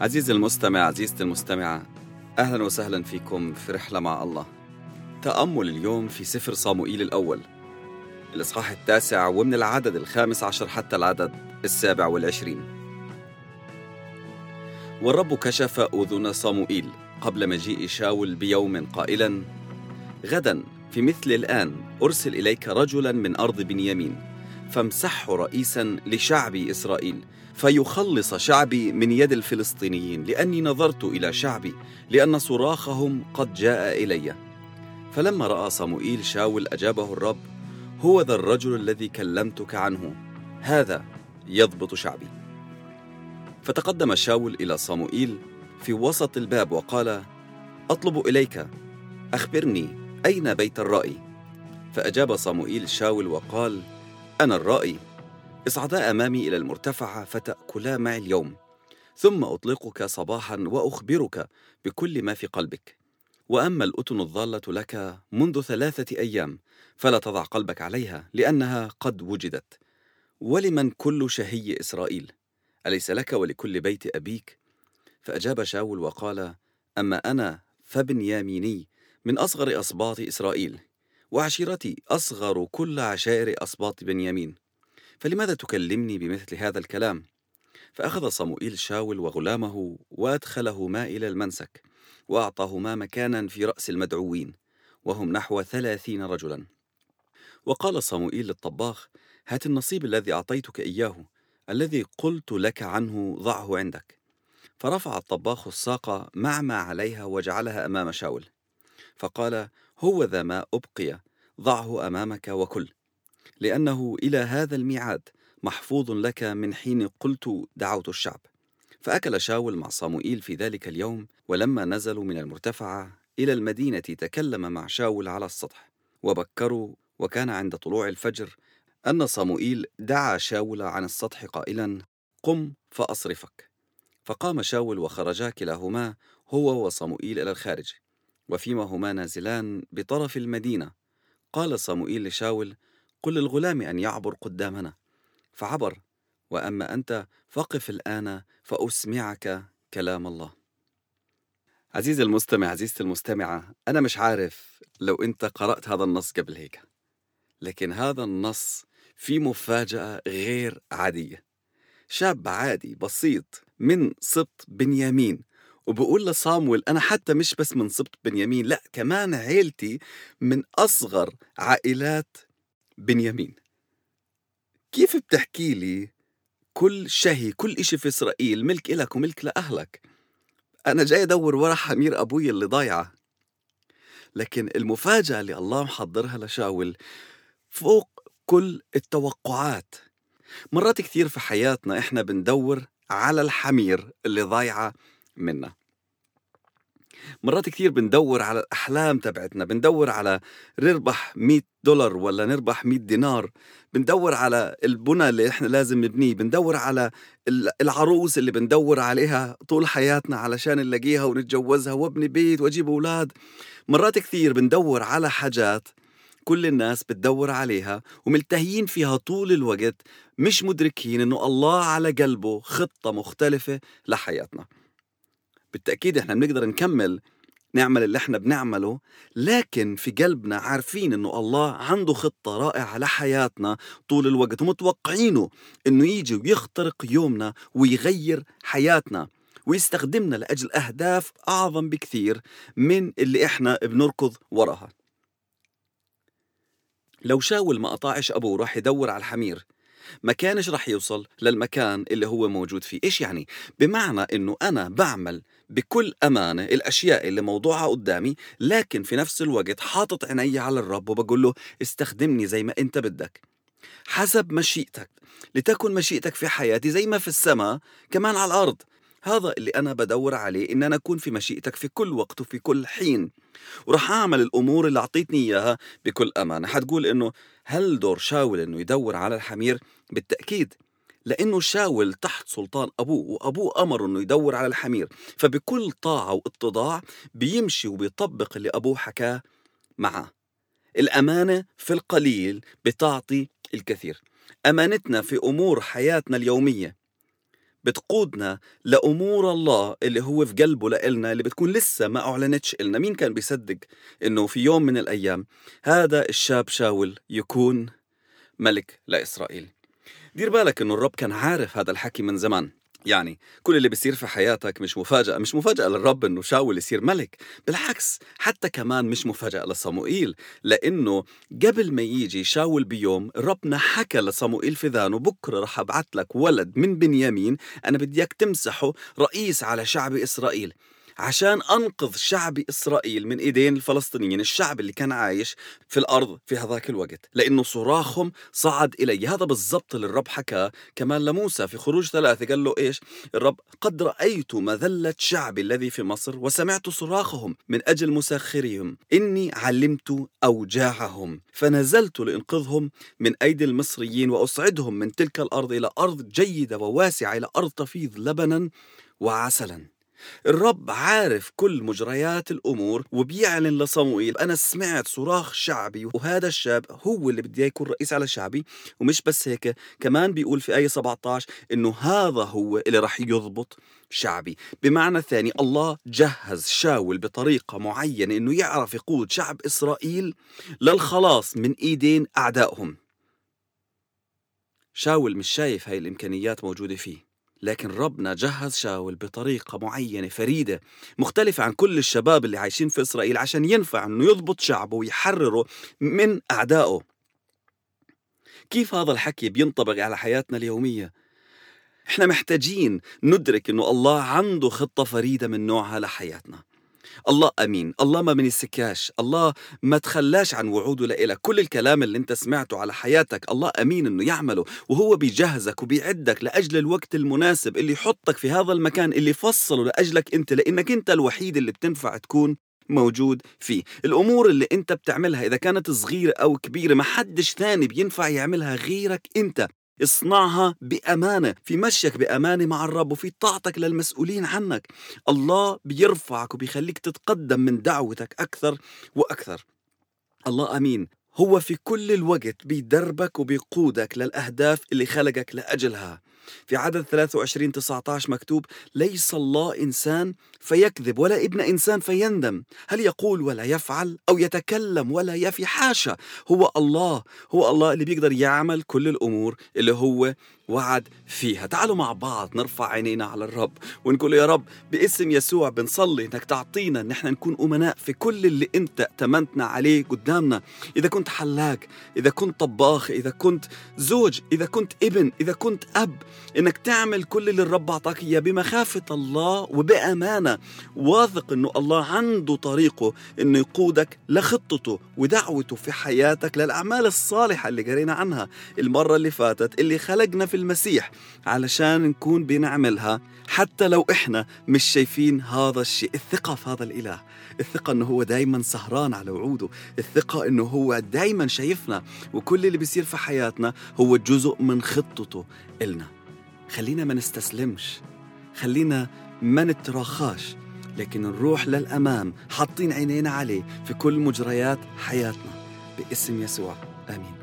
عزيزي المستمع عزيزتي المستمعة أهلا وسهلا فيكم في رحلة مع الله. تأمل اليوم في سفر صاموئيل الأول الإصحاح التاسع ومن العدد الخامس عشر حتى العدد السابع والعشرين. والرب كشف أذن صاموئيل قبل مجيء شاول بيوم قائلا غدا في مثل الآن أرسل إليك رجلا من أرض بنيامين. فامسحه رئيسا لشعب إسرائيل فيخلص شعبي من يد الفلسطينيين لأني نظرت إلى شعبي لأن صراخهم قد جاء إلي. فلما رأى صموئيل شاول أجابه الرب هو ذا الرجل الذي كلمتك عنه هذا يضبط شعبي. فتقدم شاول إلى صموئيل في وسط الباب وقال أطلب إليك أخبرني أين بيت الرائي فأجاب صموئيل شاول وقال أنا الرائي. اصعدا أمامي إلى المرتفعه فتأكلا معي اليوم. ثم أطلقك صباحا وأخبرك بكل ما في قلبك. وأما الأتن الضالة لك منذ ثلاثة أيام فلا تضع قلبك عليها لأنها قد وجدت. ولمن كل شهي إسرائيل؟ أليس لك ولكل بيت أبيك؟ فأجاب شاول وقال أما أنا فبنياميني من أصغر اسباط إسرائيل. وعشيرتي أصغر كل عشائر اسباط بنيامين. فلماذا تكلمني بمثل هذا الكلام؟ فأخذ صموئيل شاول وغلامه وادخلهما إلى المنسك وأعطاهما مكانا في رأس المدعوين وهم نحو ثلاثين رجلا. وقال صموئيل للطباخ هات النصيب الذي أعطيتك إياه الذي قلت لك عنه ضعه عندك. فرفع الطباخ الساق مع ما عليها وجعلها أمام شاول. فقال هو ذا ما أبقي ضعه أمامك وكل. لأنه إلى هذا الميعاد محفوظ لك من حين قلت دعوت الشعب. فأكل شاول مع صموئيل في ذلك اليوم ولما نزلوا من المرتفعة إلى المدينة تكلم مع شاول على السطح. وبكروا وكان عند طلوع الفجر أن صموئيل دعا شاول عن السطح قائلا قم فأصرفك. فقام شاول وخرجا كلاهما هو وصموئيل إلى الخارج. وفيما هما نازلان بطرف المدينة. قال صموئيل لشاول قل للغلام أن يعبر قدامنا. فعبر وأما أنت فقف الآن فأسمعك كلام الله. عزيزي المستمع عزيزتي المستمعة أنا مش عارف لو أنت قرأت هذا النص قبل هيك لكن هذا النص في مفاجأة غير عادية. شاب عادي بسيط من سبط بنيامين وبقول لصامويل أنا حتى مش بس من سبط بنيامين لأ كمان عيلتي من أصغر عائلات بنيامين. كيف بتحكي لي كل شهي كل إشي في إسرائيل ملك إلك وملك لأهلك؟ أنا جاي أدور ورا حمير أبوي اللي ضايعة. لكن المفاجأة اللي الله محضرها لشاول فوق كل التوقعات. مرات كثير في حياتنا إحنا بندور على الحمير اللي ضايعة منا. مرات كثير بندور على الأحلام تبعتنا بندور على نربح 100 دولار ولا نربح 100 دينار بندور على البنى اللي إحنا لازم نبنيه بندور على العروس اللي بندور عليها طول حياتنا علشان نلاقيها ونتجوزها وابني بيت وأجيب أولاد. مرات كثير بندور على حاجات كل الناس بتدور عليها وملتهيين فيها طول الوقت مش مدركين إنه الله على قلبه خطة مختلفة لحياتنا. بالتأكيد إحنا بنقدر نكمل نعمل اللي إحنا بنعمله لكن في قلبنا عارفين إنه الله عنده خطة رائعة لحياتنا طول الوقت ومتوقعينه إنه يجي ويخترق يومنا ويغير حياتنا ويستخدمنا لأجل أهداف أعظم بكثير من اللي إحنا بنركض وراها لو شاول ما قطعش أبوه راح يدور على الحمير ما كانش رح يوصل للمكان اللي هو موجود فيه إيش يعني؟ بمعنى أنه أنا بعمل بكل أمانة الأشياء اللي موضوعها قدامي لكن في نفس الوقت حاطط عيني على الرب وبقول له استخدمني زي ما أنت بدك. حسب مشيئتك. لتكن مشيئتك في حياتي زي ما في السماء كمان على الأرض. هذا اللي أنا بدور عليه إن أنا أكون في مشيئتك في كل وقت وفي كل حين. ورح أعمل الأمور اللي أعطيتني إياها بكل أمانة. حتقول إنه هل دور شاول إنه يدور على الحمير؟ بالتأكيد. لأنه شاول تحت سلطان أبوه وأبوه أمره أنه يدور على الحمير. فبكل طاعة واتضاع بيمشي وبيطبق اللي أبوه حكاه معه الأمانة في القليل بتعطي الكثير. أمانتنا في أمور حياتنا اليومية بتقودنا لأمور الله اللي هو في قلبه لإلنا اللي بتكون لسه ما أعلنتش إلنا. مين كان بيصدق إنه في يوم من الأيام هذا الشاب شاول يكون ملك لإسرائيل؟ دير بالك إنه الرب كان عارف هذا الحكي من زمان. يعني كل اللي بيصير في حياتك مش مفاجأة مش مفاجأة للرب إنه شاول يصير ملك بالعكس حتى كمان مش مفاجأة لصموئيل لإنه قبل ما يجي شاول بيوم ربنا حكى لصموئيل في ذانه بكرة رح أبعث لك ولد من بنيامين أنا بدي اياك تمسحه رئيس على شعب إسرائيل. عشان أنقذ شعب إسرائيل من إيدين الفلسطينيين الشعب اللي كان عايش في الأرض في هذاك الوقت لأنه صراخهم صعد إلي هذا بالضبط اللي الرب حكى كمان لموسى في خروج ثلاثة. قال له إيش؟ الرب قد رأيت مذلة شعبي الذي في مصر وسمعت صراخهم من أجل مسخرهم إني علمت أوجاعهم فنزلت لإنقذهم من أيدي المصريين وأصعدهم من تلك الأرض إلى أرض جيدة وواسعة إلى أرض تفيض لبنا وعسلا. الرب عارف كل مجريات الأمور وبيعلن لصموئيل أنا سمعت صراخ شعبي وهذا الشاب هو اللي بدي يكون رئيس على شعبي ومش بس هيك كمان بيقول في آية 17 إنه هذا هو اللي رح يضبط شعبي. بمعنى ثاني الله جهز شاول بطريقة معينة إنه يعرف يقود شعب إسرائيل للخلاص من إيدين أعدائهم. شاول مش شايف هاي الإمكانيات موجودة فيه. لكن ربنا جهز شاول بطريقة معينة فريدة مختلفة عن كل الشباب اللي عايشين في إسرائيل عشان ينفع أنه يضبط شعبه ويحرره من أعدائه كيف هذا الحكي بينطبق على حياتنا اليومية؟ إحنا محتاجين ندرك إنه الله عنده خطة فريدة من نوعها لحياتنا الله أمين. الله ما بنسكاش الله ما تخلاش عن وعوده لإلك كل الكلام اللي أنت سمعته على حياتك الله أمين إنه يعمله. وهو بيجهزك وبيعدك لأجل الوقت المناسب اللي يحطك في هذا المكان اللي فصله لأجلك أنت لأنك أنت الوحيد اللي بتنفع تكون موجود فيه. الأمور اللي أنت بتعملها إذا كانت صغيرة أو كبيرة ما حدش ثاني بينفع يعملها غيرك أنت. اصنعها بأمانة في مشيك بأمانة مع الرب وفي طاعتك للمسؤولين عنك. الله بيرفعك وبيخليك تتقدم من دعوتك أكثر وأكثر. الله أمين. هو في كل الوقت بيدربك وبيقودك للأهداف اللي خلقك لأجلها. في عدد 23 19 مكتوب ليس الله إنسان فيكذب ولا ابن إنسان فيندم. هل يقول ولا يفعل أو يتكلم ولا يفي حاشا؟ هو الله هو الله اللي بيقدر يعمل كل الأمور اللي هو وعد فيها. تعالوا مع بعض نرفع عينينا على الرب ونقول يا رب باسم يسوع بنصلي إنك تعطينا إن إحنا نكون أمناء في كل اللي أنت تمنتنا عليه قدامنا. إذا كنت حلاق إذا كنت طباخ إذا كنت زوج إذا كنت ابن إذا كنت أب إنك تعمل كل اللي الرب أعطاك إياه بمخافة الله وبأمانة واثق إنه الله عنده طريقه إنه يقودك لخطته ودعوته في حياتك للأعمال الصالحة اللي قرينا عنها المرة اللي فاتت اللي خلقنا في المسيح علشان نكون بنعملها حتى لو إحنا مش شايفين هذا الشيء. الثقة في هذا الإله الثقة أنه هو دايما سهران على وعوده الثقة أنه هو دايما شايفنا وكل اللي بيصير في حياتنا هو جزء من خطته إلنا. خلينا ما نستسلمش خلينا ما نتراخاش لكن نروح للأمام حاطين عينينا عليه في كل مجريات حياتنا باسم يسوع آمين.